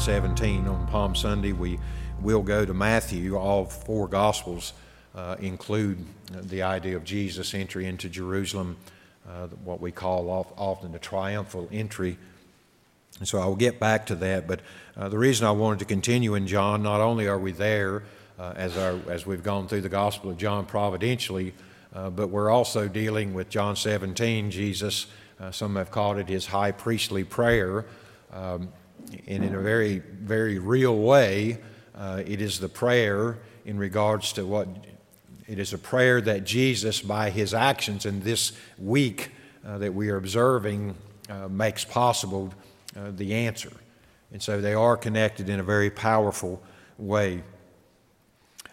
17. On Palm Sunday, we will go to Matthew. All four Gospels uh, include the idea of Jesus' entry into Jerusalem, uh, what we call often the triumphal entry. And so I'll get back to that. But uh, the reason I wanted to continue in John, not only are we there uh, as, our, as we've gone through the Gospel of John providentially, uh, but we're also dealing with John 17, Jesus. Uh, some have called it his high priestly prayer. Um, and in a very, very real way, uh, it is the prayer in regards to what it is a prayer that Jesus, by his actions in this week uh, that we are observing, uh, makes possible uh, the answer. And so they are connected in a very powerful way.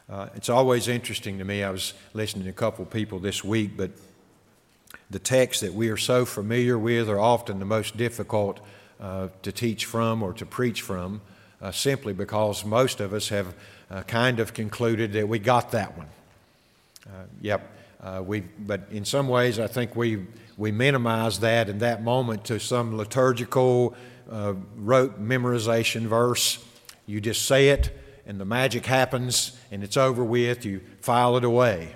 Uh, it's always interesting to me. I was listening to a couple people this week, but the texts that we are so familiar with are often the most difficult uh, to teach from or to preach from, uh, simply because most of us have uh, kind of concluded that we got that one. Uh, yep, uh, we, but in some ways, I think we, we minimize that in that moment to some liturgical, rote memorization verse. You just say it, and the magic happens, and it's over with. You file it away.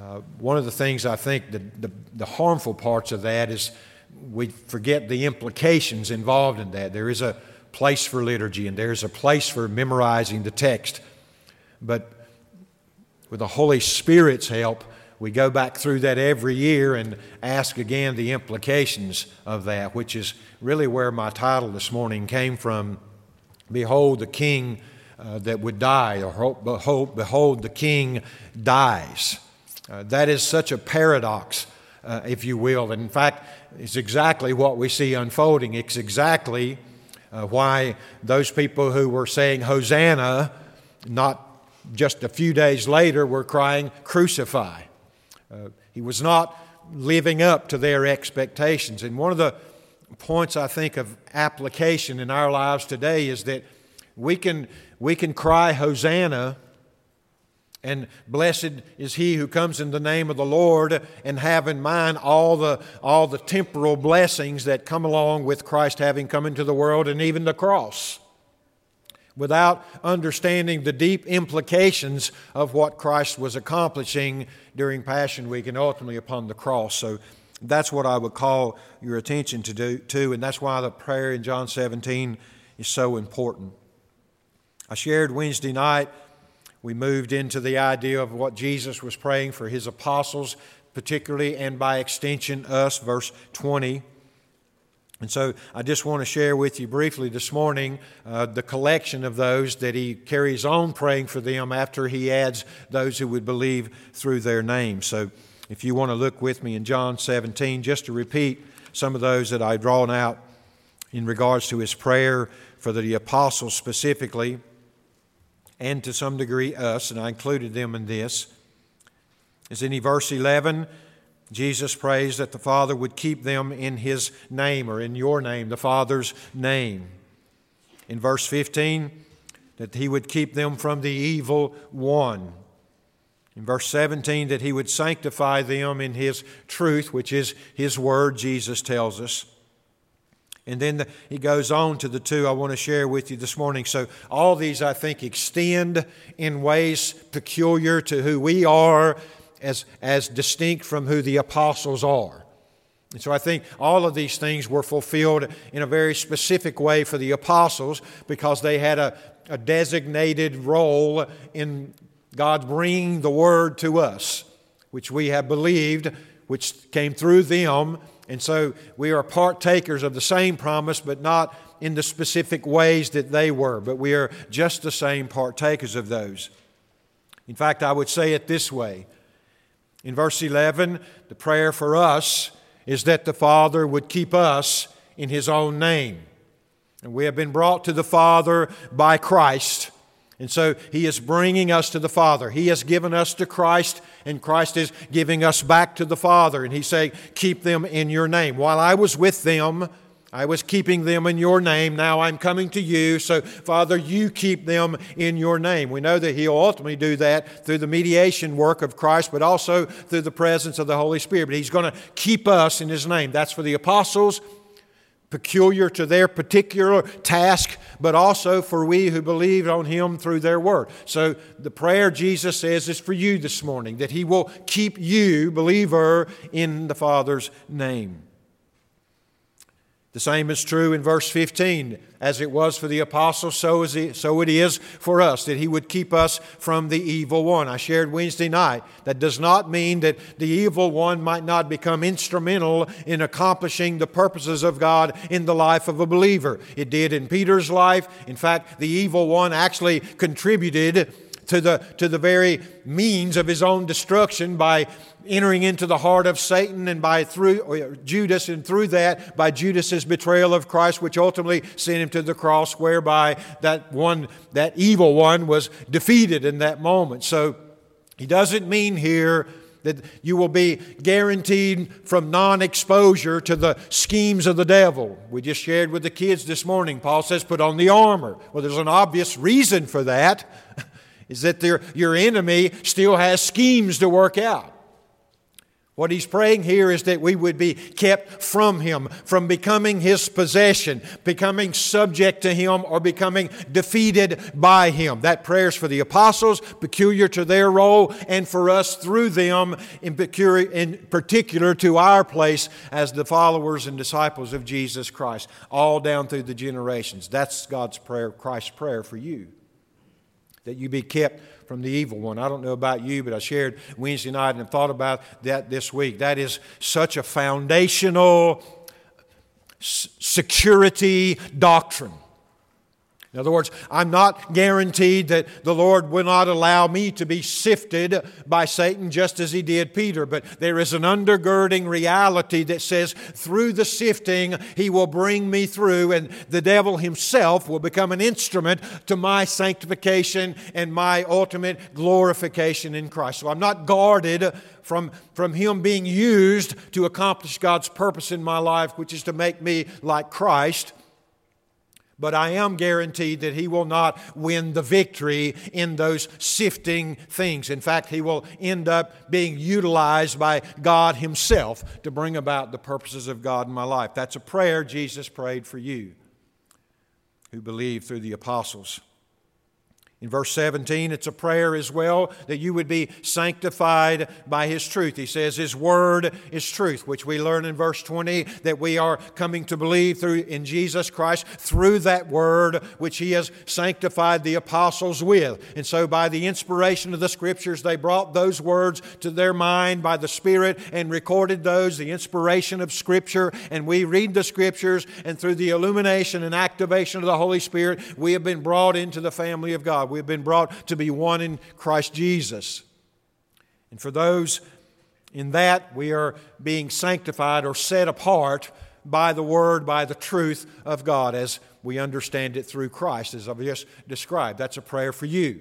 Uh, one of the things I think the, the, the, harmful parts of that is we forget the implications involved in that. There is a place for liturgy and there's a place for memorizing the text. But with the Holy Spirit's help, we go back through that every year and ask again the implications of that, which is really where my title this morning came from. Behold the King uh, that would die, or behold, behold the King dies. Uh, that is such a paradox, uh, if you will. And in fact, it's exactly what we see unfolding. It's exactly uh, why those people who were saying Hosanna, not just a few days later, were crying, Crucify. Uh, he was not living up to their expectations. And one of the points I think of application in our lives today is that we can, we can cry Hosanna and blessed is he who comes in the name of the Lord and have in mind all the, all the temporal blessings that come along with Christ having come into the world and even the cross without understanding the deep implications of what Christ was accomplishing during Passion Week and ultimately upon the cross. So that's what I would call your attention to do too, and that's why the prayer in John 17 is so important. I shared Wednesday night we moved into the idea of what Jesus was praying for his apostles, particularly and by extension us, verse 20. And so I just want to share with you briefly this morning uh, the collection of those that he carries on praying for them after he adds those who would believe through their name. So if you want to look with me in John 17, just to repeat some of those that I've drawn out in regards to his prayer for the apostles specifically and to some degree us, and I included them in this. Is in verse 11, Jesus prays that the Father would keep them in His name or in your name, the Father's name. In verse 15, that He would keep them from the evil one. In verse 17, that He would sanctify them in His truth, which is His word, Jesus tells us. And then the, he goes on to the two I want to share with you this morning. So, all these, I think, extend in ways peculiar to who we are as, as distinct from who the apostles are. And so I think all of these things were fulfilled in a very specific way for the apostles because they had a, a designated role in God bringing the word to us, which we have believed, which came through them and so we are partakers of the same promise, but not in the specific ways that they were, but we are just the same partakers of those. In fact, I would say it this way. In verse 11, the prayer for us is that the Father would keep us in His own name. And we have been brought to the Father by Christ. And so He is bringing us to the Father. He has given us to Christ, and Christ is giving us back to the Father. And He's saying, Keep them in your name. While I was with them, I was keeping them in your name. Now I'm coming to you. So, Father, you keep them in your name. We know that He'll ultimately do that through the mediation work of Christ, but also through the presence of the Holy Spirit. But He's going to keep us in His name. That's for the apostles. Peculiar to their particular task, but also for we who believe on Him through their word. So the prayer Jesus says is for you this morning, that He will keep you, believer, in the Father's name. The same is true in verse 15. As it was for the apostles, so, is it, so it is for us, that he would keep us from the evil one. I shared Wednesday night. That does not mean that the evil one might not become instrumental in accomplishing the purposes of God in the life of a believer. It did in Peter's life. In fact, the evil one actually contributed to the, to the very means of his own destruction by entering into the heart of Satan and by through Judas and through that by Judas's betrayal of Christ which ultimately sent him to the cross whereby that one that evil one was defeated in that moment. So he doesn't mean here that you will be guaranteed from non exposure to the schemes of the devil. We just shared with the kids this morning. Paul says, put on the armor. Well, there's an obvious reason for that, is that your enemy still has schemes to work out. What he's praying here is that we would be kept from him, from becoming his possession, becoming subject to him, or becoming defeated by him. That prayer is for the apostles, peculiar to their role, and for us through them, in particular to our place as the followers and disciples of Jesus Christ, all down through the generations. That's God's prayer, Christ's prayer for you. That you be kept from the evil one. I don't know about you, but I shared Wednesday night and thought about that this week. That is such a foundational security doctrine. In other words, I'm not guaranteed that the Lord will not allow me to be sifted by Satan just as he did Peter, but there is an undergirding reality that says through the sifting, he will bring me through, and the devil himself will become an instrument to my sanctification and my ultimate glorification in Christ. So I'm not guarded from, from him being used to accomplish God's purpose in my life, which is to make me like Christ but I am guaranteed that he will not win the victory in those sifting things. In fact, he will end up being utilized by God himself to bring about the purposes of God in my life. That's a prayer Jesus prayed for you who believe through the apostles. In verse 17, it's a prayer as well that you would be sanctified by His truth. He says His Word is truth, which we learn in verse 20 that we are coming to believe through in Jesus Christ through that Word which He has sanctified the apostles with. And so, by the inspiration of the Scriptures, they brought those words to their mind by the Spirit and recorded those, the inspiration of Scripture. And we read the Scriptures, and through the illumination and activation of the Holy Spirit, we have been brought into the family of God. We've been brought to be one in Christ Jesus. And for those in that, we are being sanctified or set apart by the Word, by the truth of God as we understand it through Christ, as I've just described. That's a prayer for you.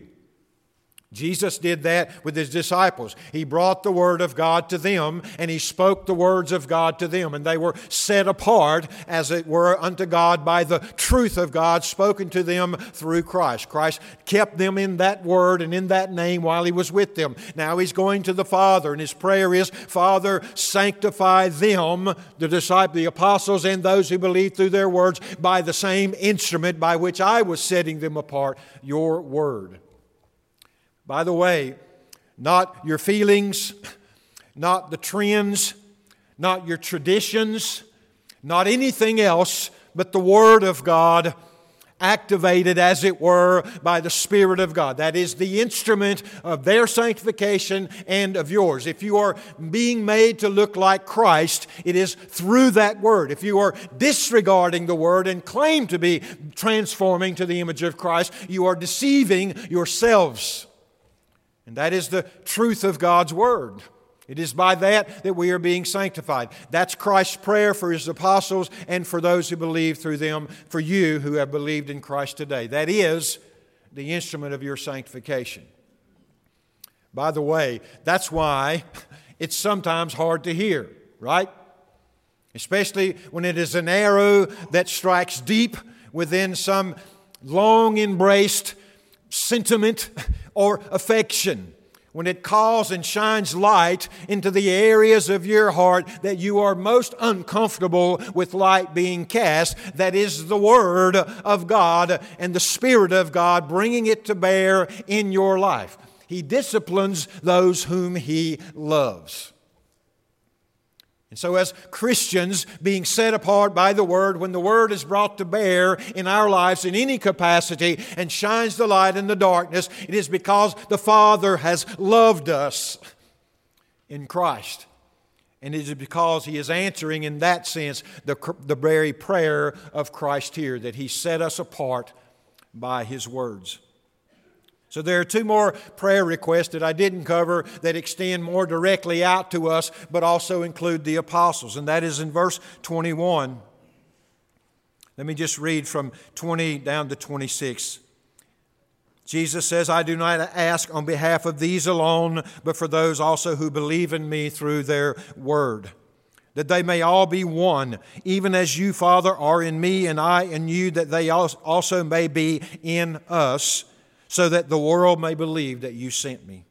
Jesus did that with his disciples. He brought the Word of God to them, and he spoke the words of God to them, and they were set apart, as it were, unto God by the truth of God spoken to them through Christ. Christ kept them in that Word and in that name while he was with them. Now he's going to the Father, and his prayer is, Father, sanctify them, the disciples, the apostles, and those who believe through their words, by the same instrument by which I was setting them apart, your Word. By the way, not your feelings, not the trends, not your traditions, not anything else, but the Word of God activated, as it were, by the Spirit of God. That is the instrument of their sanctification and of yours. If you are being made to look like Christ, it is through that Word. If you are disregarding the Word and claim to be transforming to the image of Christ, you are deceiving yourselves. And that is the truth of God's Word. It is by that that we are being sanctified. That's Christ's prayer for his apostles and for those who believe through them, for you who have believed in Christ today. That is the instrument of your sanctification. By the way, that's why it's sometimes hard to hear, right? Especially when it is an arrow that strikes deep within some long embraced sentiment or affection. when it calls and shines light into the areas of your heart that you are most uncomfortable with light being cast, that is the Word of God and the Spirit of God bringing it to bear in your life. He disciplines those whom He loves. And so, as Christians being set apart by the Word, when the Word is brought to bear in our lives in any capacity and shines the light in the darkness, it is because the Father has loved us in Christ. And it is because He is answering, in that sense, the, the very prayer of Christ here, that He set us apart by His words. So there are two more prayer requests that I didn't cover that extend more directly out to us, but also include the apostles, and that is in verse 21. Let me just read from 20 down to 26. Jesus says, I do not ask on behalf of these alone, but for those also who believe in me through their word, that they may all be one, even as you, Father, are in me and I in you, that they also may be in us so that the world may believe that you sent me.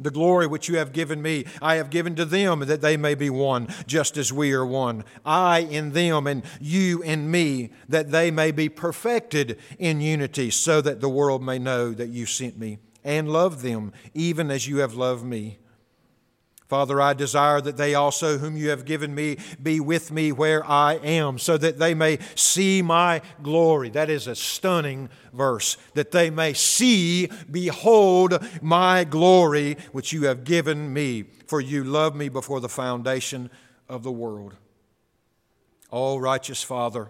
The glory which you have given me, I have given to them that they may be one, just as we are one. I in them and you in me, that they may be perfected in unity, so that the world may know that you sent me and love them, even as you have loved me. Father, I desire that they also, whom you have given me, be with me where I am, so that they may see my glory. That is a stunning verse. That they may see, behold my glory, which you have given me, for you loved me before the foundation of the world. O righteous Father,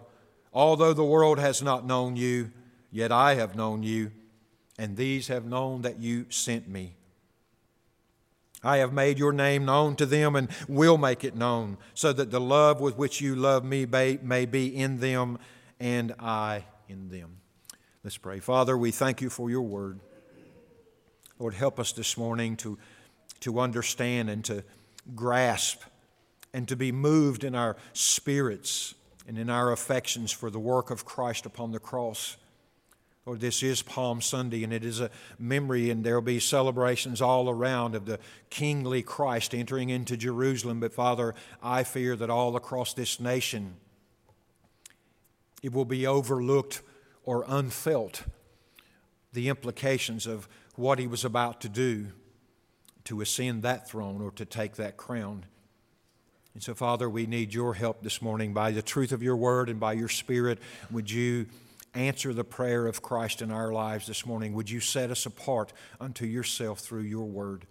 although the world has not known you, yet I have known you, and these have known that you sent me. I have made your name known to them and will make it known, so that the love with which you love me may be in them and I in them. Let's pray. Father, we thank you for your word. Lord, help us this morning to, to understand and to grasp and to be moved in our spirits and in our affections for the work of Christ upon the cross. Lord, this is Palm Sunday, and it is a memory, and there will be celebrations all around of the kingly Christ entering into Jerusalem. But Father, I fear that all across this nation, it will be overlooked or unfelt the implications of what he was about to do to ascend that throne or to take that crown. And so, Father, we need your help this morning by the truth of your word and by your spirit. Would you? Answer the prayer of Christ in our lives this morning. Would you set us apart unto yourself through your word?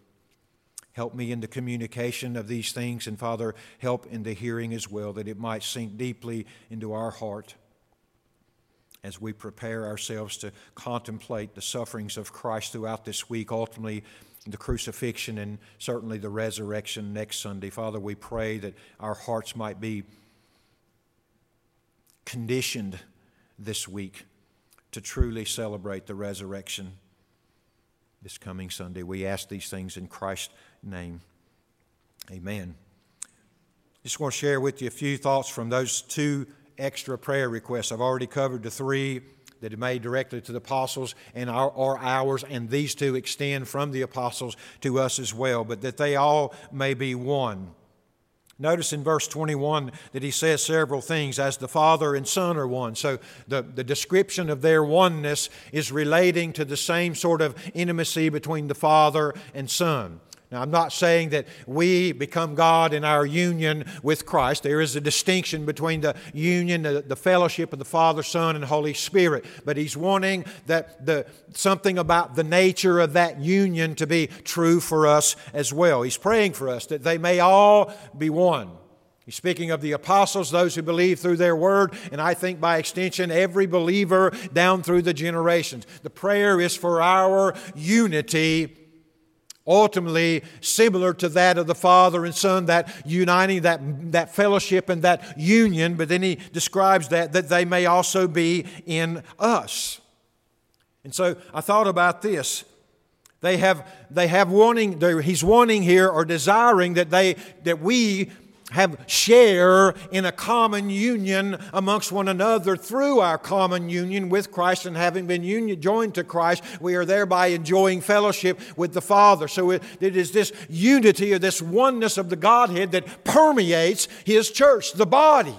Help me in the communication of these things, and Father, help in the hearing as well, that it might sink deeply into our heart as we prepare ourselves to contemplate the sufferings of Christ throughout this week, ultimately the crucifixion and certainly the resurrection next Sunday. Father, we pray that our hearts might be conditioned this week to truly celebrate the resurrection this coming Sunday. We ask these things in Christ's name. Amen. Just want to share with you a few thoughts from those two extra prayer requests. I've already covered the three that are made directly to the apostles and are, are ours, and these two extend from the apostles to us as well, but that they all may be one. Notice in verse 21 that he says several things as the Father and Son are one. So the, the description of their oneness is relating to the same sort of intimacy between the Father and Son. Now, I'm not saying that we become God in our union with Christ. There is a distinction between the union, the, the, fellowship of the Father, Son, and Holy Spirit. But He's wanting that the, something about the nature of that union to be true for us as well. He's praying for us that they may all be one. He's speaking of the apostles, those who believe through their word, and I think by extension, every believer down through the generations. The prayer is for our unity ultimately similar to that of the Father and Son, that uniting, that, that fellowship and that union. But then he describes that, that they may also be in us. And so I thought about this. They have, they have wanting, he's wanting here or desiring that, they, that we have share in a common union amongst one another through our common union with Christ and having been union, joined to Christ, we are thereby enjoying fellowship with the Father. So it, it is this unity or this oneness of the Godhead that permeates His church, the body.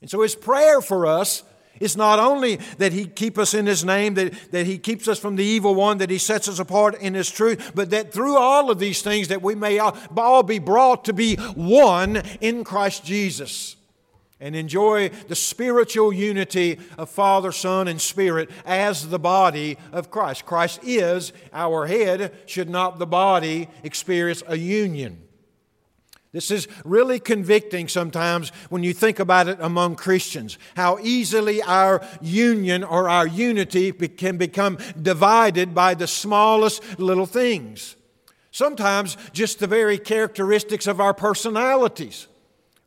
And so His prayer for us it's not only that He keep us in His name, that, that He keeps us from the evil one, that He sets us apart in His truth, but that through all of these things that we may all be brought to be one in Christ Jesus and enjoy the spiritual unity of Father, Son, and Spirit as the body of Christ. Christ is our head. Should not the body experience a union? This is really convicting sometimes when you think about it among Christians. How easily our union or our unity can become divided by the smallest little things. Sometimes just the very characteristics of our personalities.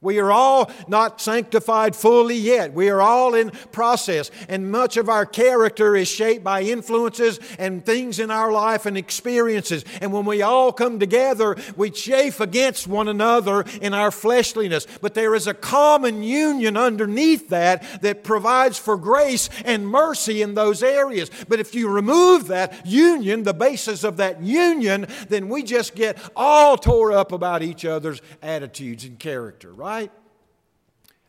We are all not sanctified fully yet. We are all in process. And much of our character is shaped by influences and things in our life and experiences. And when we all come together, we chafe against one another in our fleshliness. But there is a common union underneath that that provides for grace and mercy in those areas. But if you remove that union, the basis of that union, then we just get all tore up about each other's attitudes and character, right? Right?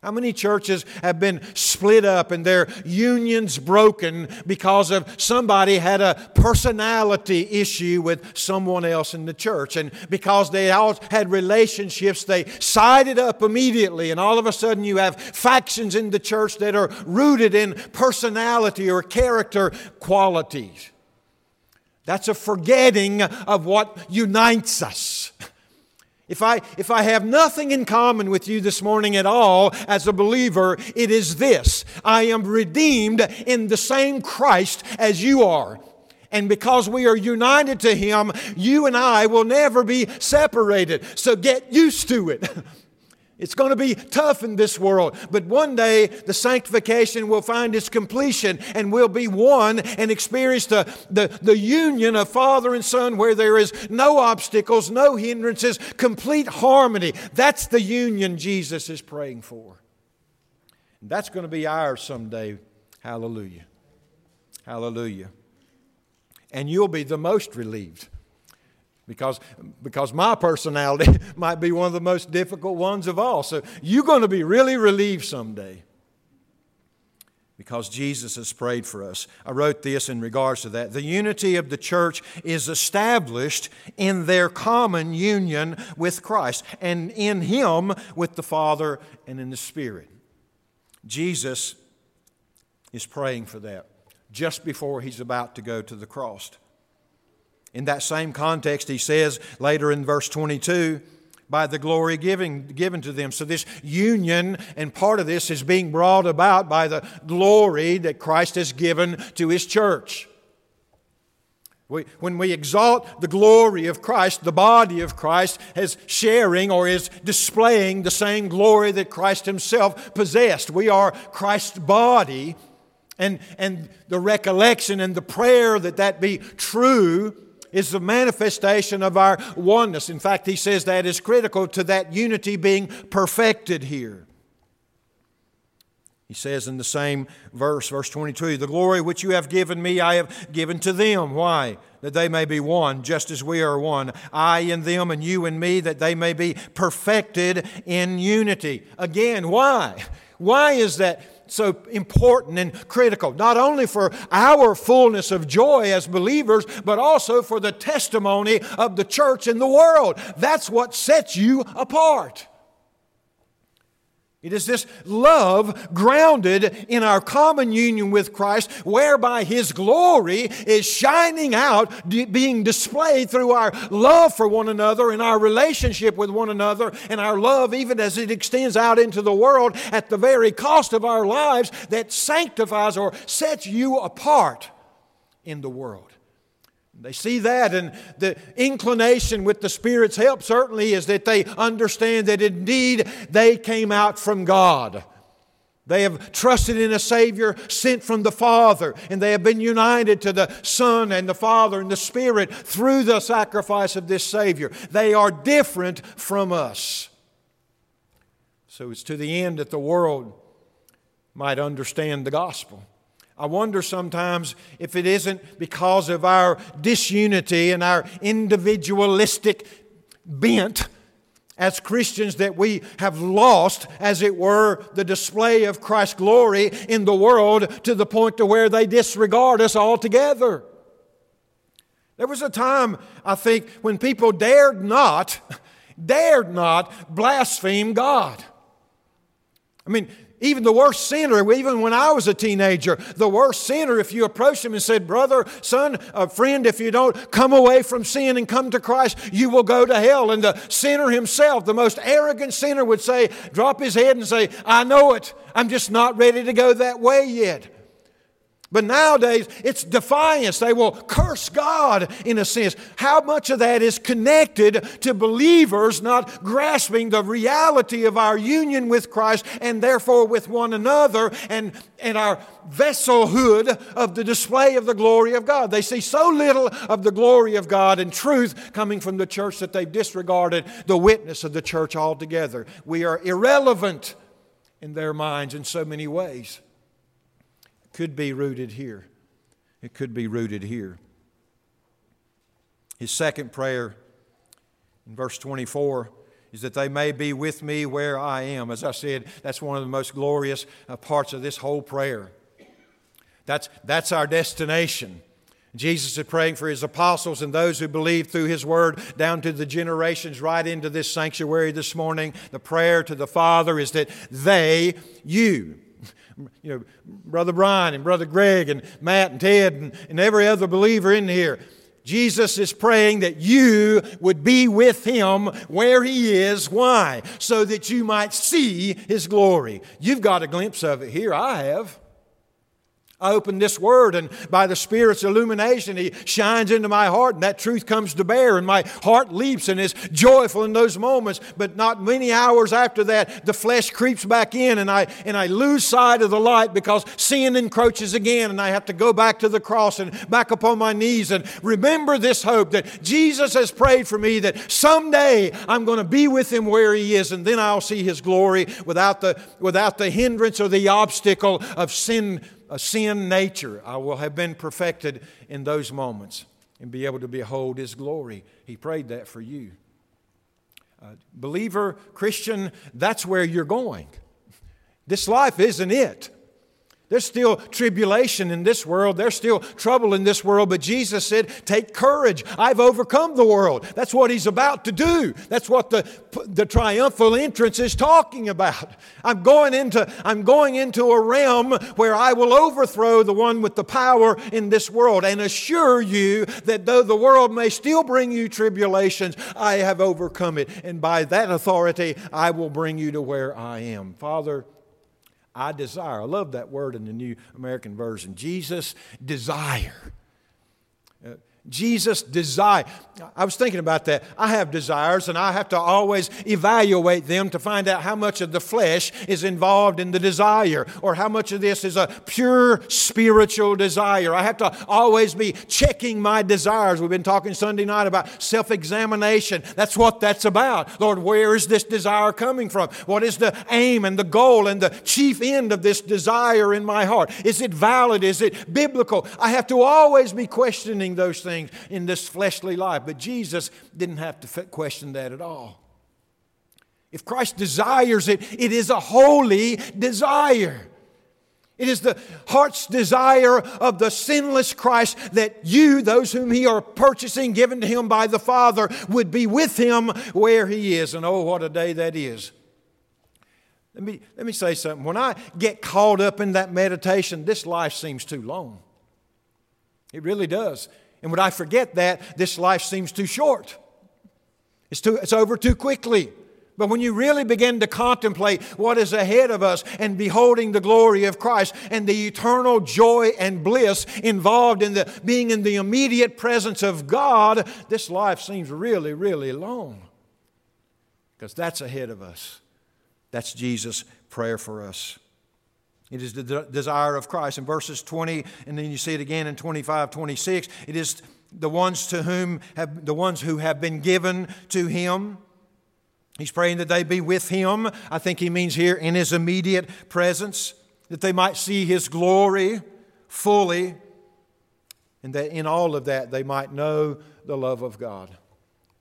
How many churches have been split up and their unions broken because of somebody had a personality issue with someone else in the church? And because they all had relationships, they sided up immediately. And all of a sudden, you have factions in the church that are rooted in personality or character qualities. That's a forgetting of what unites us. If I, if I have nothing in common with you this morning at all as a believer, it is this I am redeemed in the same Christ as you are. And because we are united to Him, you and I will never be separated. So get used to it. It's going to be tough in this world, but one day the sanctification will find its completion and we'll be one and experience the, the, the union of Father and Son where there is no obstacles, no hindrances, complete harmony. That's the union Jesus is praying for. And that's going to be ours someday. Hallelujah. Hallelujah. And you'll be the most relieved because, because my personality might be one of the most difficult ones of all. So you're going to be really relieved someday because Jesus has prayed for us. I wrote this in regards to that. The unity of the church is established in their common union with Christ and in Him with the Father and in the Spirit. Jesus is praying for that just before He's about to go to the cross. In that same context, he says later in verse 22, by the glory given, given to them. So, this union and part of this is being brought about by the glory that Christ has given to his church. We, when we exalt the glory of Christ, the body of Christ is sharing or is displaying the same glory that Christ himself possessed. We are Christ's body, and, and the recollection and the prayer that that be true is the manifestation of our oneness. In fact, he says that is critical to that unity being perfected here. He says in the same verse, verse 22, The glory which you have given me, I have given to them. Why? That they may be one, just as we are one. I in them and you in me, that they may be perfected in unity. Again, why? Why is that so important and critical, not only for our fullness of joy as believers, but also for the testimony of the church in the world. That's what sets you apart. It is this love grounded in our common union with Christ, whereby His glory is shining out, being displayed through our love for one another and our relationship with one another, and our love, even as it extends out into the world at the very cost of our lives, that sanctifies or sets you apart in the world. They see that, and the inclination with the Spirit's help certainly is that they understand that indeed they came out from God. They have trusted in a Savior sent from the Father, and they have been united to the Son and the Father and the Spirit through the sacrifice of this Savior. They are different from us. So it's to the end that the world might understand the gospel. I wonder sometimes if it isn't because of our disunity and our individualistic bent as Christians that we have lost, as it were, the display of Christ's glory in the world to the point to where they disregard us altogether. There was a time, I think, when people dared not, dared not blaspheme God. I mean, even the worst sinner, even when I was a teenager, the worst sinner, if you approached him and said, Brother, son, a friend, if you don't come away from sin and come to Christ, you will go to hell. And the sinner himself, the most arrogant sinner, would say, Drop his head and say, I know it. I'm just not ready to go that way yet. But nowadays, it's defiance. They will curse God in a sense. How much of that is connected to believers not grasping the reality of our union with Christ and therefore with one another and, and our vesselhood of the display of the glory of God? They see so little of the glory of God and truth coming from the church that they've disregarded the witness of the church altogether. We are irrelevant in their minds in so many ways could be rooted here. It could be rooted here. His second prayer in verse 24 is that they may be with me where I am. As I said, that's one of the most glorious uh, parts of this whole prayer. That's, that's our destination. Jesus is praying for his apostles and those who believe through his word down to the generations right into this sanctuary this morning. The prayer to the Father is that they, you, you know, Brother Brian and Brother Greg and Matt and Ted and, and every other believer in here. Jesus is praying that you would be with him where he is. Why? So that you might see his glory. You've got a glimpse of it here. I have. I open this word, and by the Spirit's illumination, He shines into my heart, and that truth comes to bear, and my heart leaps and is joyful in those moments. But not many hours after that, the flesh creeps back in, and I, and I lose sight of the light because sin encroaches again, and I have to go back to the cross and back upon my knees and remember this hope that Jesus has prayed for me that someday I'm going to be with Him where He is, and then I'll see His glory without the, without the hindrance or the obstacle of sin a sin nature. I will have been perfected in those moments and be able to behold His glory. He prayed that for you. Uh, believer, Christian, that's where you're going. This life isn't it. There's still tribulation in this world. There's still trouble in this world. But Jesus said, Take courage. I've overcome the world. That's what he's about to do. That's what the, the triumphal entrance is talking about. I'm going, into, I'm going into a realm where I will overthrow the one with the power in this world and assure you that though the world may still bring you tribulations, I have overcome it. And by that authority, I will bring you to where I am. Father, I desire. I love that word in the New American Version. Jesus desire. Jesus' desire. I was thinking about that. I have desires, and I have to always evaluate them to find out how much of the flesh is involved in the desire, or how much of this is a pure spiritual desire. I have to always be checking my desires. We've been talking Sunday night about self examination. That's what that's about. Lord, where is this desire coming from? What is the aim and the goal and the chief end of this desire in my heart? Is it valid? Is it biblical? I have to always be questioning those things things in this fleshly life. But Jesus didn't have to question that at all. If Christ desires it, it is a holy desire. It is the heart's desire of the sinless Christ that you, those whom He are purchasing, given to Him by the Father, would be with Him where He is. And oh, what a day that is. Let me, let me say something. When I get caught up in that meditation, this life seems too long. It really does. And when I forget that, this life seems too short. It's, too, it's over too quickly. But when you really begin to contemplate what is ahead of us and beholding the glory of Christ and the eternal joy and bliss involved in the being in the immediate presence of God, this life seems really, really long. Because that's ahead of us. That's Jesus' prayer for us. It is the de- desire of Christ. In verses 20, and then you see it again in 25, 26, it is the ones to whom have the ones who have been given to him. He's praying that they be with him. I think he means here in his immediate presence, that they might see his glory fully, and that in all of that they might know the love of God,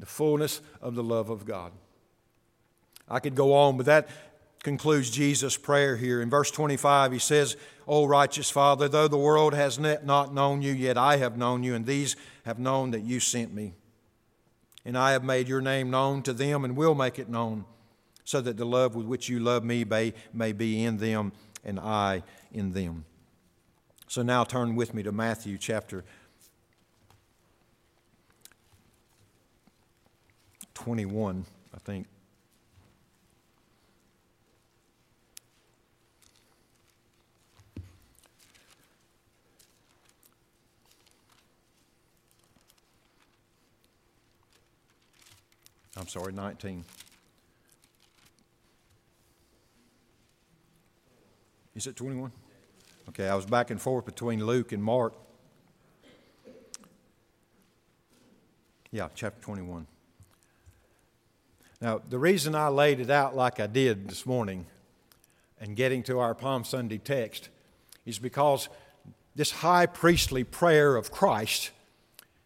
the fullness of the love of God. I could go on, but that concludes Jesus' prayer here. In verse 25, he says, O righteous Father, though the world has not known you, yet I have known you, and these have known that you sent me. And I have made your name known to them and will make it known, so that the love with which you love me may, may be in them and I in them. So now turn with me to Matthew chapter 21, I think. Sorry, 19. Is it 21? Okay, I was back and forth between Luke and Mark. Yeah, chapter 21. Now, the reason I laid it out like I did this morning and getting to our Palm Sunday text is because this high priestly prayer of Christ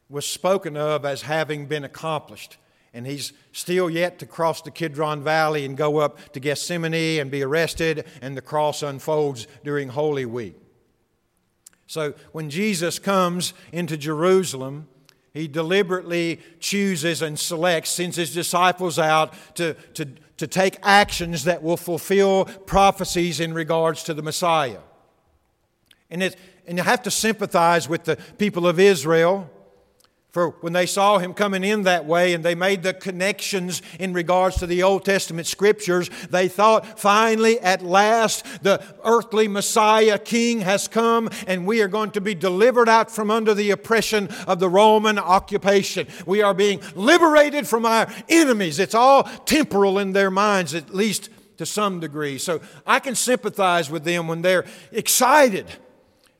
was spoken of as having been accomplished and he's still yet to cross the Kidron Valley and go up to Gethsemane and be arrested, and the cross unfolds during Holy Week. So when Jesus comes into Jerusalem, he deliberately chooses and selects, sends his disciples out to, to, to take actions that will fulfill prophecies in regards to the Messiah. And, it, and you have to sympathize with the people of Israel for when they saw him coming in that way and they made the connections in regards to the Old Testament scriptures, they thought, finally, at last, the earthly Messiah King has come and we are going to be delivered out from under the oppression of the Roman occupation. We are being liberated from our enemies. It's all temporal in their minds, at least to some degree. So I can sympathize with them when they're excited.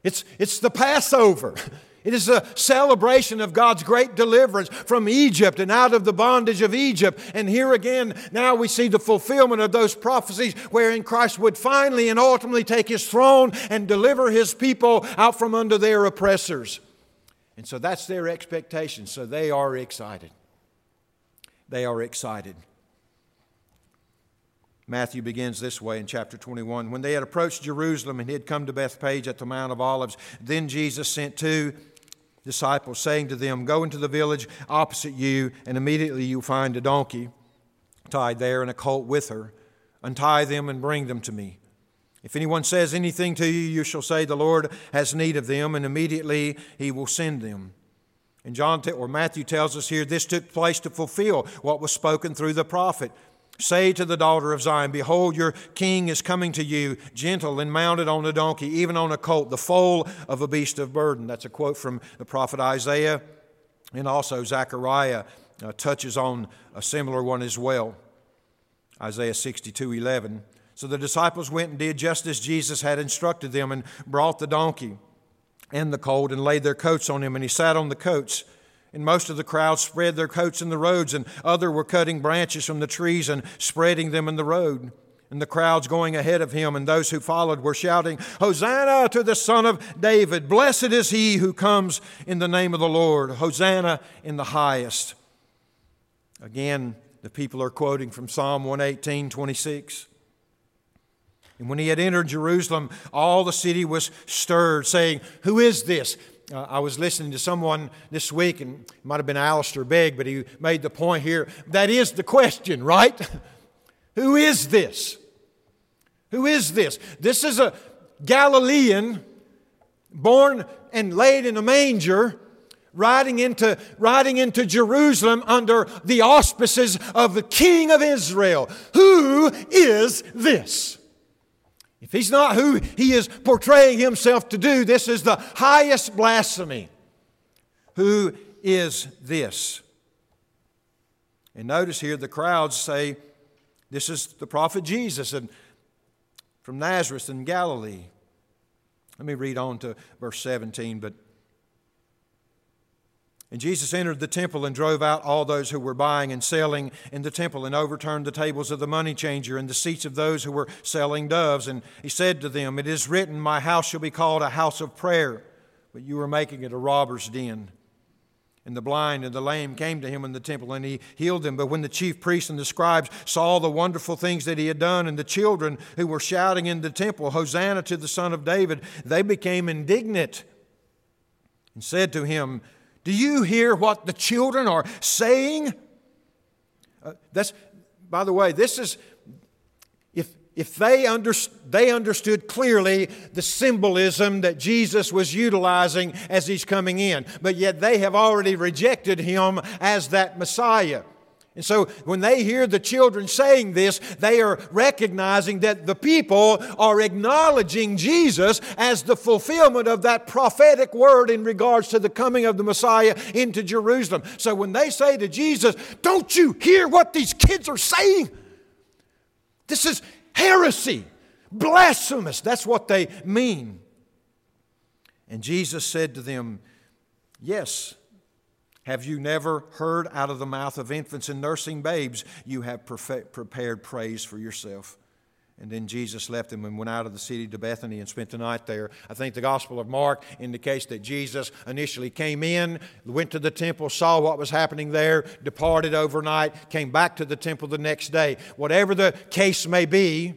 It's, it's the Passover. It is a celebration of God's great deliverance from Egypt and out of the bondage of Egypt. And here again, now we see the fulfillment of those prophecies wherein Christ would finally and ultimately take his throne and deliver his people out from under their oppressors. And so that's their expectation. So they are excited. They are excited. Matthew begins this way in chapter 21. When they had approached Jerusalem and he had come to Bethphage at the Mount of Olives, then Jesus sent two disciples, saying to them, Go into the village opposite you, and immediately you'll find a donkey tied there and a colt with her. Untie them and bring them to me. If anyone says anything to you, you shall say, The Lord has need of them, and immediately he will send them. And John or Matthew tells us here this took place to fulfill what was spoken through the prophet. Say to the daughter of Zion, Behold, your king is coming to you, gentle and mounted on a donkey, even on a colt, the foal of a beast of burden. That's a quote from the prophet Isaiah. And also, Zechariah uh, touches on a similar one as well. Isaiah 62 11. So the disciples went and did just as Jesus had instructed them and brought the donkey and the colt and laid their coats on him, and he sat on the coats. And most of the crowd spread their coats in the roads, and other were cutting branches from the trees and spreading them in the road. And the crowds going ahead of him and those who followed were shouting, Hosanna to the Son of David! Blessed is he who comes in the name of the Lord! Hosanna in the highest. Again, the people are quoting from Psalm 118 26. And when he had entered Jerusalem, all the city was stirred, saying, Who is this? Uh, I was listening to someone this week, and it might have been Alistair Begg, but he made the point here that is the question, right? Who is this? Who is this? This is a Galilean born and laid in a manger riding into, riding into Jerusalem under the auspices of the King of Israel. Who is this? If he's not who he is portraying himself to do, this is the highest blasphemy. Who is this? And notice here the crowds say, This is the prophet Jesus and from Nazareth in Galilee. Let me read on to verse 17, but And Jesus entered the temple and drove out all those who were buying and selling in the temple and overturned the tables of the money changer and the seats of those who were selling doves. And he said to them, It is written, My house shall be called a house of prayer, but you are making it a robber's den. And the blind and the lame came to him in the temple, and he healed them. But when the chief priests and the scribes saw the wonderful things that he had done, and the children who were shouting in the temple, Hosanna to the Son of David, they became indignant and said to him, Do you hear what the children are saying? Uh, that's, by the way, this is if they, under, they understood clearly the symbolism that Jesus was utilizing as he's coming in, but yet they have already rejected him as that Messiah. And so when they hear the children saying this, they are recognizing that the people are acknowledging Jesus as the fulfillment of that prophetic word in regards to the coming of the Messiah into Jerusalem. So when they say to Jesus, Don't you hear what these kids are saying? This is heresy, blasphemous. That's what they mean. And Jesus said to them, Yes, have you never heard out of the mouth of infants and nursing babes, you have prepared praise for yourself? And then Jesus left them and went out of the city to Bethany and spent the night there. I think the Gospel of Mark indicates that Jesus initially came in, went to the temple, saw what was happening there, departed overnight, came back to the temple the next day. Whatever the case may be,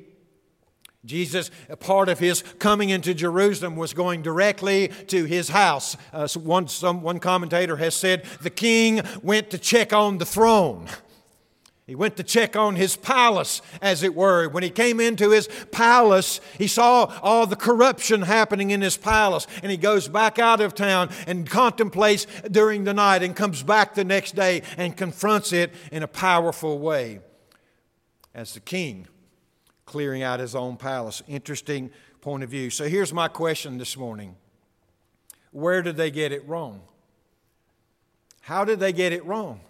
Jesus, part of his coming into Jerusalem was going directly to his house. Uh, so one, some, one commentator has said the king went to check on the throne. He went to check on his palace, as it were. When he came into his palace, he saw all the corruption happening in his palace. And he goes back out of town and contemplates during the night and comes back the next day and confronts it in a powerful way as the king clearing out his own palace. Interesting point of view. So here's my question this morning Where did they get it wrong? How did they get it wrong?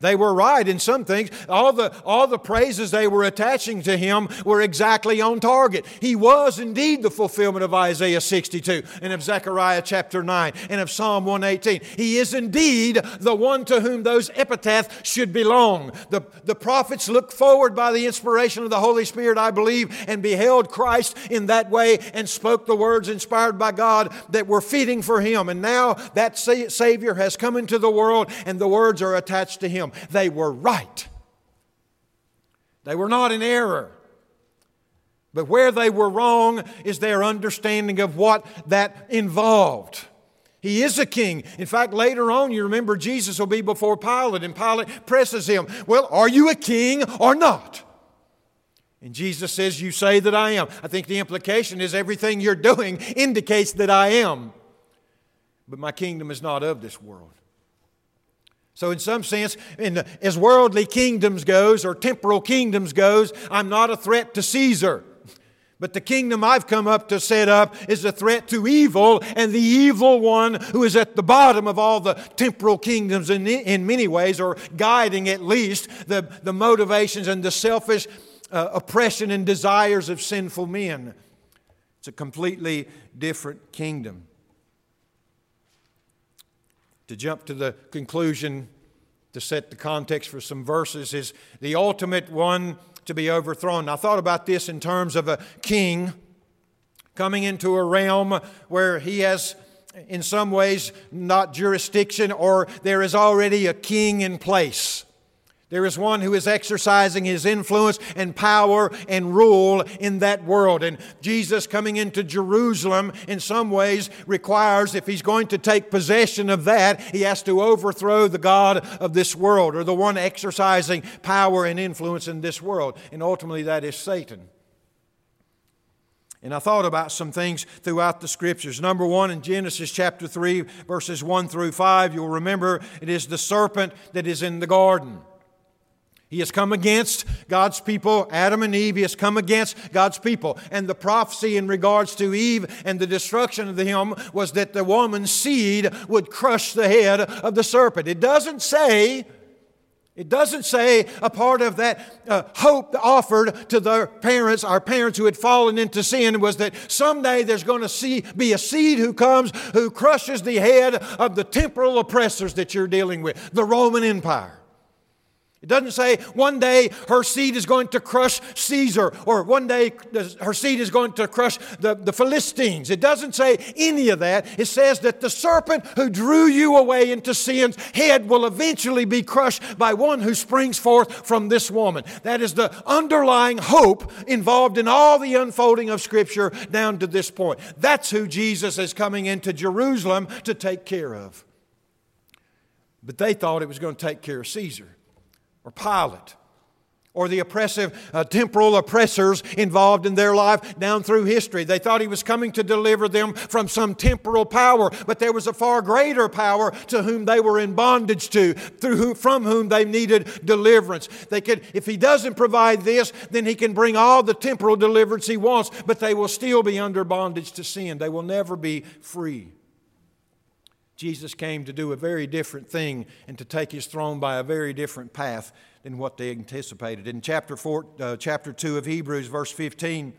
They were right in some things. All the, all the praises they were attaching to him were exactly on target. He was indeed the fulfillment of Isaiah 62 and of Zechariah chapter 9 and of Psalm 118. He is indeed the one to whom those epitaphs should belong. The, the prophets looked forward by the inspiration of the Holy Spirit, I believe, and beheld Christ in that way and spoke the words inspired by God that were fitting for him. And now that Savior has come into the world and the words are attached to him. They were right. They were not in error. But where they were wrong is their understanding of what that involved. He is a king. In fact, later on, you remember Jesus will be before Pilate, and Pilate presses him, Well, are you a king or not? And Jesus says, You say that I am. I think the implication is everything you're doing indicates that I am. But my kingdom is not of this world. So, in some sense, in the, as worldly kingdoms goes or temporal kingdoms goes, I'm not a threat to Caesar. But the kingdom I've come up to set up is a threat to evil, and the evil one who is at the bottom of all the temporal kingdoms in, in many ways, or guiding at least the, the motivations and the selfish uh, oppression and desires of sinful men. It's a completely different kingdom to jump to the conclusion to set the context for some verses is the ultimate one to be overthrown. I thought about this in terms of a king coming into a realm where he has, in some ways, not jurisdiction or there is already a king in place. There is one who is exercising his influence and power and rule in that world. And Jesus coming into Jerusalem, in some ways, requires, if he's going to take possession of that, he has to overthrow the God of this world or the one exercising power and influence in this world. And ultimately, that is Satan. And I thought about some things throughout the scriptures. Number one, in Genesis chapter 3, verses 1 through 5, you'll remember it is the serpent that is in the garden. He has come against God's people, Adam and Eve. He has come against God's people. And the prophecy in regards to Eve and the destruction of him was that the woman's seed would crush the head of the serpent. It doesn't say It doesn't say a part of that uh, hope offered to their parents, our parents who had fallen into sin, was that someday there's going to see, be a seed who comes who crushes the head of the temporal oppressors that you're dealing with, the Roman Empire. It doesn't say one day her seed is going to crush Caesar or one day her seed is going to crush the, the Philistines. It doesn't say any of that. It says that the serpent who drew you away into sin's head will eventually be crushed by one who springs forth from this woman. That is the underlying hope involved in all the unfolding of Scripture down to this point. That's who Jesus is coming into Jerusalem to take care of. But they thought it was going to take care of Caesar or Pilate or the oppressive uh, temporal oppressors involved in their life down through history. They thought he was coming to deliver them from some temporal power, but there was a far greater power to whom they were in bondage to, through whom, from whom they needed deliverance. They could, if he doesn't provide this, then he can bring all the temporal deliverance he wants, but they will still be under bondage to sin. They will never be free. Jesus came to do a very different thing and to take his throne by a very different path than what they anticipated. In chapter, four, uh, chapter 2 of Hebrews, verse 15,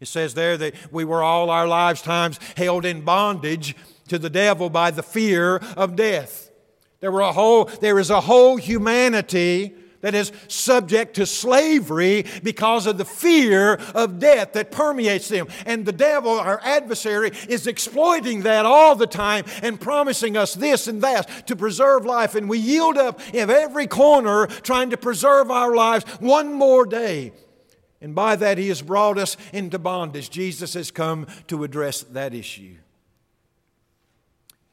it says there that we were all our lives times held in bondage to the devil by the fear of death. There, were a whole, there is a whole humanity that is subject to slavery because of the fear of death that permeates them. And the devil, our adversary, is exploiting that all the time and promising us this and that to preserve life. And we yield up in every corner trying to preserve our lives one more day. And by that, he has brought us into bondage. Jesus has come to address that issue.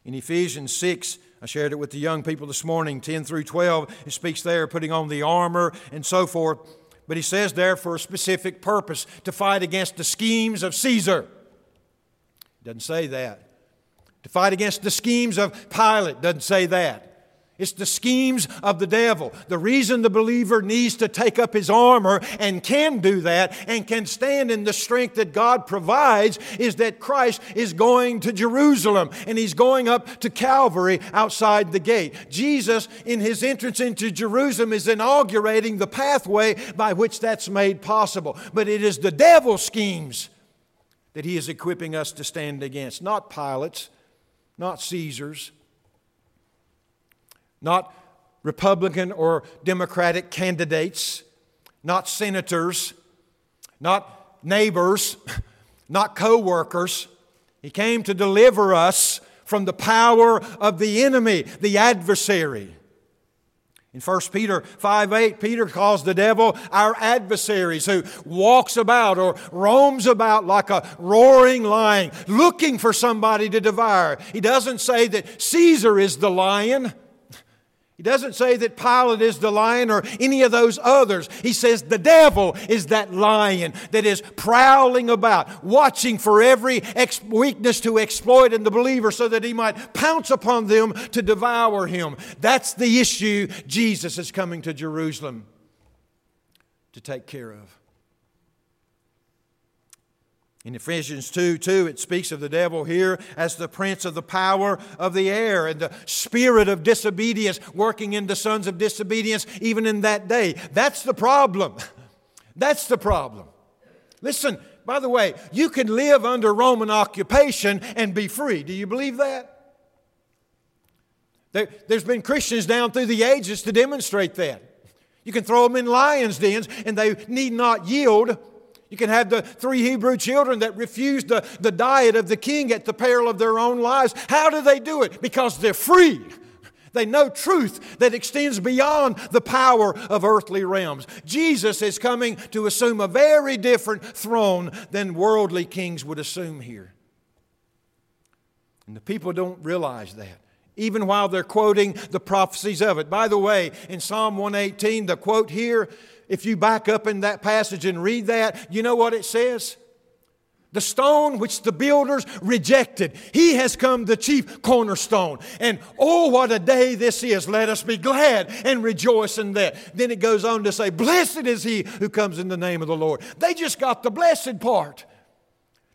In Ephesians 6, I shared it with the young people this morning, 10 through 12. It speaks there, putting on the armor and so forth. But he says there for a specific purpose to fight against the schemes of Caesar. Doesn't say that. To fight against the schemes of Pilate doesn't say that. It's the schemes of the devil. The reason the believer needs to take up his armor and can do that and can stand in the strength that God provides is that Christ is going to Jerusalem and he's going up to Calvary outside the gate. Jesus, in his entrance into Jerusalem, is inaugurating the pathway by which that's made possible. But it is the devil's schemes that he is equipping us to stand against, not Pilate's, not Caesar's not Republican or Democratic candidates, not senators, not neighbors, not co workers. He came to deliver us from the power of the enemy, the adversary. In 1 Peter 5 8, Peter calls the devil our adversaries who walks about or roams about like a roaring lion, looking for somebody to devour. He doesn't say that Caesar is the lion. He doesn't say that Pilate is the lion or any of those others. He says the devil is that lion that is prowling about, watching for every ex- weakness to exploit in the believer so that he might pounce upon them to devour him. That's the issue Jesus is coming to Jerusalem to take care of. In Ephesians 2 2, it speaks of the devil here as the prince of the power of the air and the spirit of disobedience working in the sons of disobedience even in that day. That's the problem. That's the problem. Listen, by the way, you can live under Roman occupation and be free. Do you believe that? There, has been Christians down through the ages to demonstrate that. You can throw them in lions' dens and they need not yield you can have the three Hebrew children that refused the, the diet of the king at the peril of their own lives. How do they do it? Because they're free. They know truth that extends beyond the power of earthly realms. Jesus is coming to assume a very different throne than worldly kings would assume here. And the people don't realize that even while they're quoting the prophecies of it. By the way, in Psalm 118, the quote here if you back up in that passage and read that, you know what it says? The stone which the builders rejected, he has come the chief cornerstone. And oh, what a day this is. Let us be glad and rejoice in that. Then it goes on to say, Blessed is he who comes in the name of the Lord. They just got the blessed part.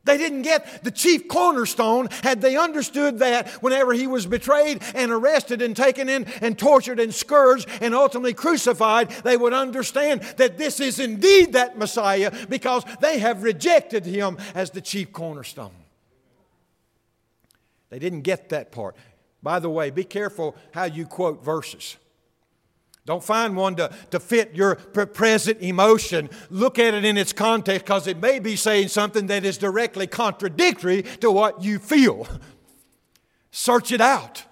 They didn't get the chief cornerstone. Had they understood that whenever he was betrayed and arrested and taken in and tortured and scourged and ultimately crucified, they would understand that this is indeed that Messiah because they have rejected him as the chief cornerstone. They didn't get that part. By the way, be careful how you quote verses. Don't find one to, to fit your present emotion. Look at it in its context because it may be saying something that is directly contradictory to what you feel. Search it out.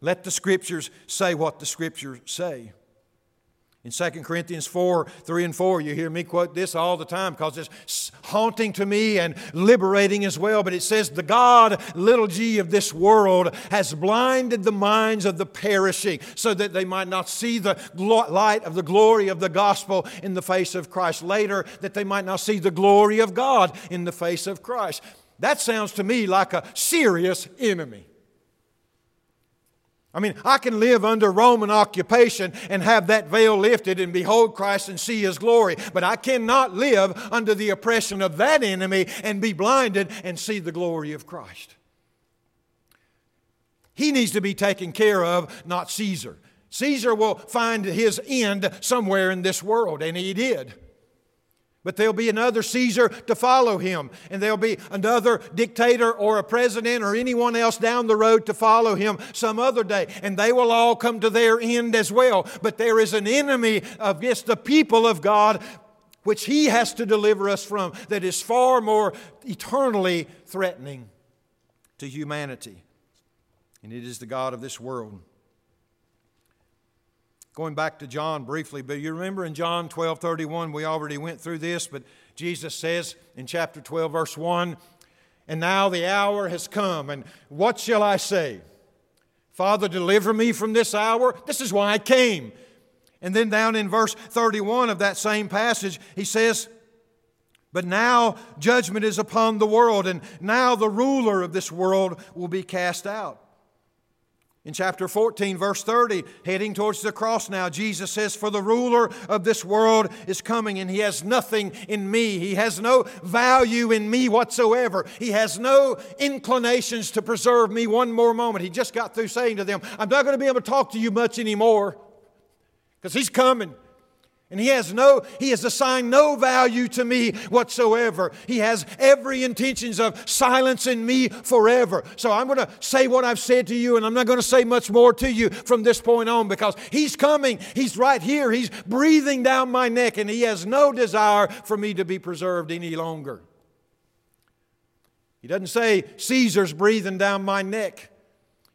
Let the scriptures say what the scriptures say. In 2 Corinthians 4 3 and 4, you hear me quote this all the time because it's haunting to me and liberating as well. But it says, The God, little g, of this world has blinded the minds of the perishing so that they might not see the light of the glory of the gospel in the face of Christ. Later, that they might not see the glory of God in the face of Christ. That sounds to me like a serious enemy. I mean, I can live under Roman occupation and have that veil lifted and behold Christ and see His glory, but I cannot live under the oppression of that enemy and be blinded and see the glory of Christ. He needs to be taken care of, not Caesar. Caesar will find his end somewhere in this world, and he did. But there'll be another Caesar to follow him, and there'll be another dictator or a president or anyone else down the road to follow him some other day, and they will all come to their end as well. But there is an enemy against the people of God which he has to deliver us from that is far more eternally threatening to humanity. And it is the God of this world. Going back to John briefly, but you remember in John 12 31, we already went through this, but Jesus says in chapter 12, verse 1, And now the hour has come, and what shall I say? Father, deliver me from this hour. This is why I came. And then down in verse 31 of that same passage, he says, But now judgment is upon the world, and now the ruler of this world will be cast out. In chapter 14, verse 30, heading towards the cross now, Jesus says, For the ruler of this world is coming, and he has nothing in me. He has no value in me whatsoever. He has no inclinations to preserve me one more moment. He just got through saying to them, I'm not going to be able to talk to you much anymore because he's coming. And he has no, he has assigned no value to me whatsoever. He has every intentions of silencing me forever. So I'm going to say what I've said to you, and I'm not going to say much more to you from this point on because he's coming. He's right here. He's breathing down my neck, and he has no desire for me to be preserved any longer. He doesn't say Caesar's breathing down my neck.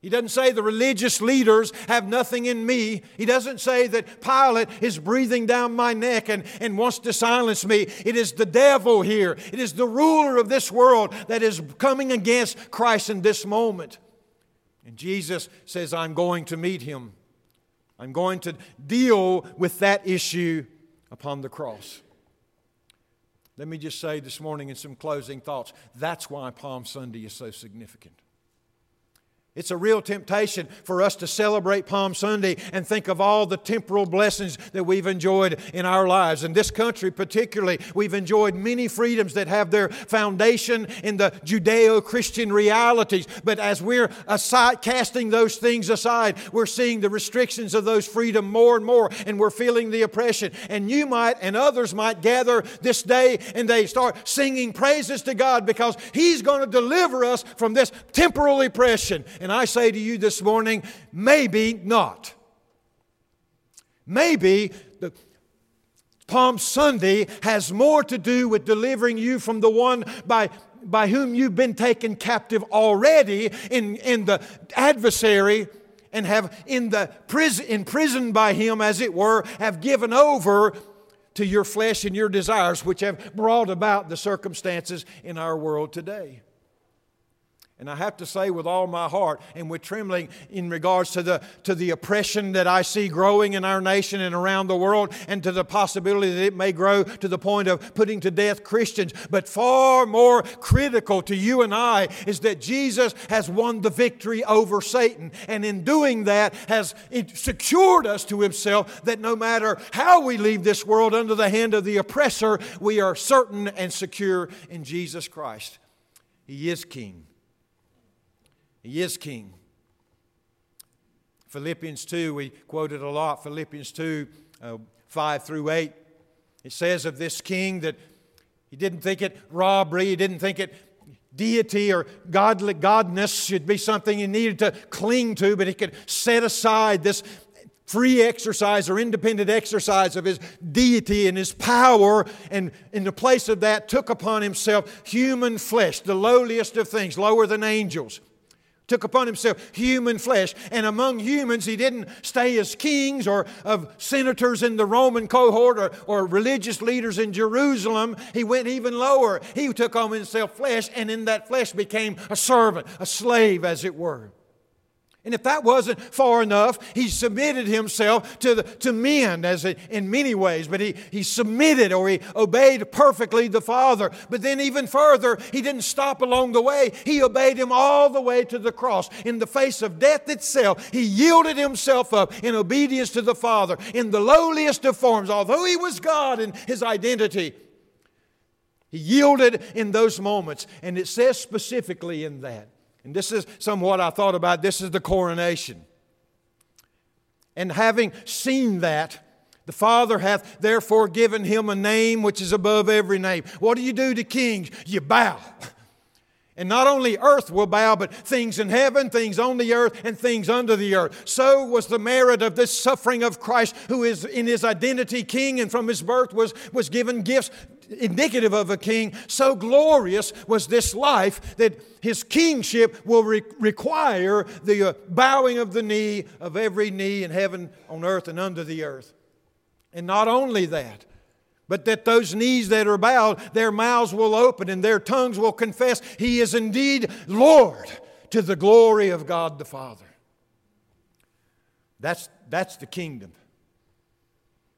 He doesn't say the religious leaders have nothing in me. He doesn't say that Pilate is breathing down my neck and, and wants to silence me. It is the devil here. It is the ruler of this world that is coming against Christ in this moment. And Jesus says, I'm going to meet him. I'm going to deal with that issue upon the cross. Let me just say this morning in some closing thoughts that's why Palm Sunday is so significant. It's a real temptation for us to celebrate Palm Sunday and think of all the temporal blessings that we've enjoyed in our lives. In this country, particularly, we've enjoyed many freedoms that have their foundation in the Judeo Christian realities. But as we're aside, casting those things aside, we're seeing the restrictions of those freedom more and more, and we're feeling the oppression. And you might, and others might gather this day and they start singing praises to God because He's going to deliver us from this temporal oppression and I say to you this morning, maybe not. Maybe the Palm Sunday has more to do with delivering you from the one by by whom you've been taken captive already in, in the adversary and have in the prison imprisoned by him as it were have given over to your flesh and your desires which have brought about the circumstances in our world today and I have to say with all my heart and with trembling in regards to the, to the oppression that I see growing in our nation and around the world, and to the possibility that it may grow to the point of putting to death Christians. But far more critical to you and I is that Jesus has won the victory over Satan. And in doing that, has secured us to himself that no matter how we leave this world under the hand of the oppressor, we are certain and secure in Jesus Christ. He is king. He is king. Philippians 2, we quoted a lot, Philippians 2, uh, 5 through 8. It says of this king that he didn't think it robbery, he didn't think it deity or godly godness should be something he needed to cling to, but he could set aside this free exercise or independent exercise of his deity and his power, and in the place of that, took upon himself human flesh, the lowliest of things, lower than angels took upon himself human flesh. And among humans, he didn't stay as kings or of senators in the Roman cohort or, or religious leaders in Jerusalem. He went even lower. He took on himself flesh, and in that flesh became a servant, a slave, as it were. And if that wasn't far enough, he submitted himself to, the, to men as a, in many ways, but he, he submitted or he obeyed perfectly the Father. But then, even further, he didn't stop along the way. He obeyed him all the way to the cross. In the face of death itself, he yielded himself up in obedience to the Father in the lowliest of forms. Although he was God in his identity, he yielded in those moments. And it says specifically in that and this is somewhat I thought about. This is the coronation. And having seen that, the Father hath therefore given him a name which is above every name. What do you do to kings? You bow. And not only earth will bow, but things in heaven, things on the earth, and things under the earth. So was the merit of this suffering of Christ, who is in his identity king and from his birth was, was given gifts indicative of a king. So glorious was this life that his kingship will re- require the uh, bowing of the knee of every knee in heaven, on earth, and under the earth. And not only that, but that those knees that are bowed, their mouths will open and their tongues will confess He is indeed Lord to the glory of God the Father. That's, that's the kingdom.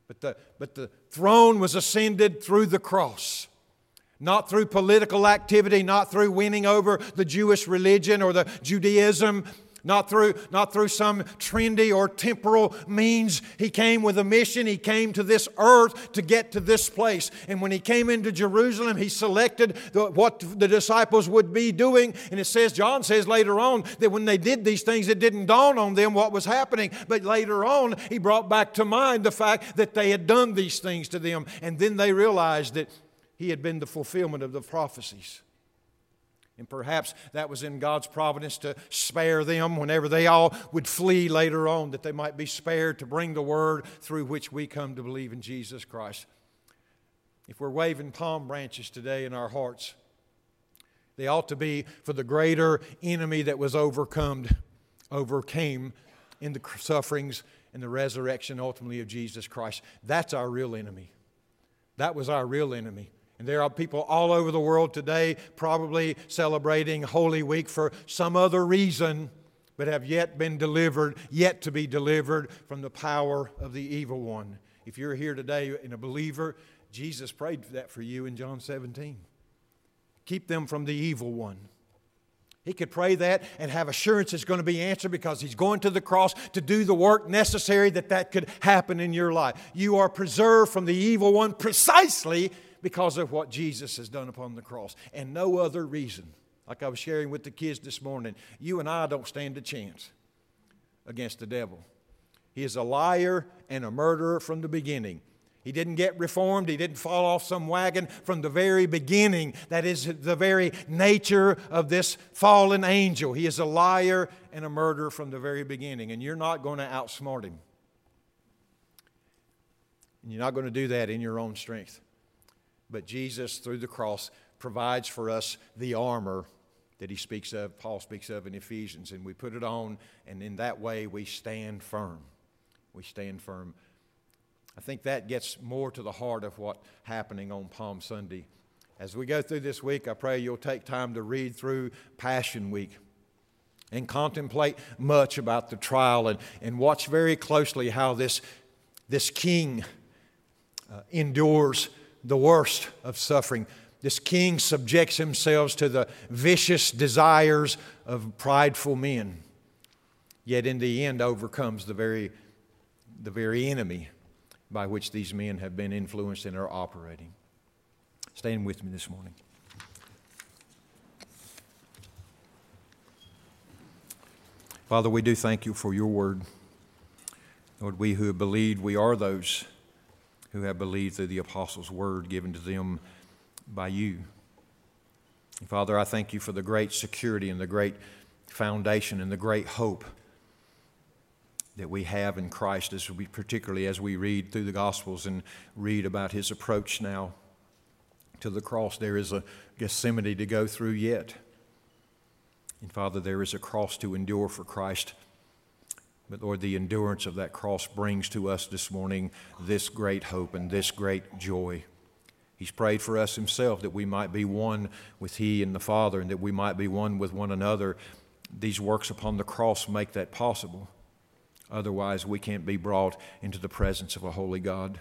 But the, but the throne was ascended through the cross not through political activity, not through winning over the Jewish religion or the Judaism, not through, not through some trendy or temporal means. He came with a mission. He came to this earth to get to this place. And when he came into Jerusalem, he selected the, what the disciples would be doing. And it says, John says later on, that when they did these things, it didn't dawn on them what was happening. But later on, he brought back to mind the fact that they had done these things to them. And then they realized that he had been the fulfillment of the prophecies. And perhaps that was in God's providence to spare them whenever they all would flee later on, that they might be spared to bring the word through which we come to believe in Jesus Christ. If we're waving palm branches today in our hearts, they ought to be for the greater enemy that was overcome, overcame in the sufferings and the resurrection ultimately of Jesus Christ. That's our real enemy. That was our real enemy. And there are people all over the world today probably celebrating Holy Week for some other reason, but have yet been delivered, yet to be delivered from the power of the evil one. If you're here today and a believer, Jesus prayed that for you in John 17. Keep them from the evil one. He could pray that and have assurance it's going to be answered because he's going to the cross to do the work necessary that that could happen in your life. You are preserved from the evil one precisely because of what Jesus has done upon the cross and no other reason. Like I was sharing with the kids this morning, you and I don't stand a chance against the devil. He is a liar and a murderer from the beginning. He didn't get reformed. He didn't fall off some wagon from the very beginning. That is the very nature of this fallen angel. He is a liar and a murderer from the very beginning, and you're not going to outsmart him. And you're not going to do that in your own strength. But Jesus, through the cross, provides for us the armor that he speaks of, Paul speaks of in Ephesians, and we put it on, and in that way we stand firm. We stand firm. I think that gets more to the heart of what's happening on Palm Sunday. As we go through this week, I pray you'll take time to read through Passion Week and contemplate much about the trial and, and watch very closely how this, this king uh, endures the worst of suffering. This king subjects himself to the vicious desires of prideful men, yet in the end overcomes the very, the very enemy by which these men have been influenced and are operating. Stand with me this morning. Father, we do thank you for your word. Lord, we who have believed, we are those who have believed through the apostles' word given to them by you. Father, I thank you for the great security and the great foundation and the great hope that we have in Christ, as we, particularly as we read through the Gospels and read about his approach now to the cross. There is a Gethsemane to go through yet. And Father, there is a cross to endure for Christ. But Lord, the endurance of that cross brings to us this morning this great hope and this great joy. He's prayed for us himself that we might be one with He and the Father and that we might be one with one another. These works upon the cross make that possible. Otherwise, we can't be brought into the presence of a holy God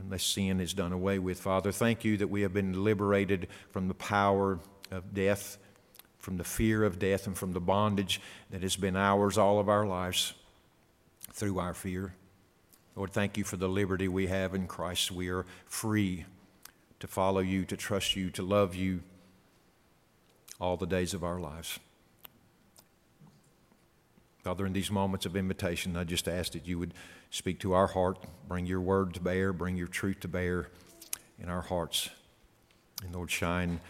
unless sin is done away with. Father, thank you that we have been liberated from the power of death, from the fear of death, and from the bondage that has been ours all of our lives through our fear. Lord, thank you for the liberty we have in Christ. We are free to follow you, to trust you, to love you all the days of our lives. Father, in these moments of invitation, I just ask that you would speak to our heart, bring your word to bear, bring your truth to bear in our hearts. And Lord, shine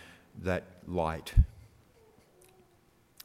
that light.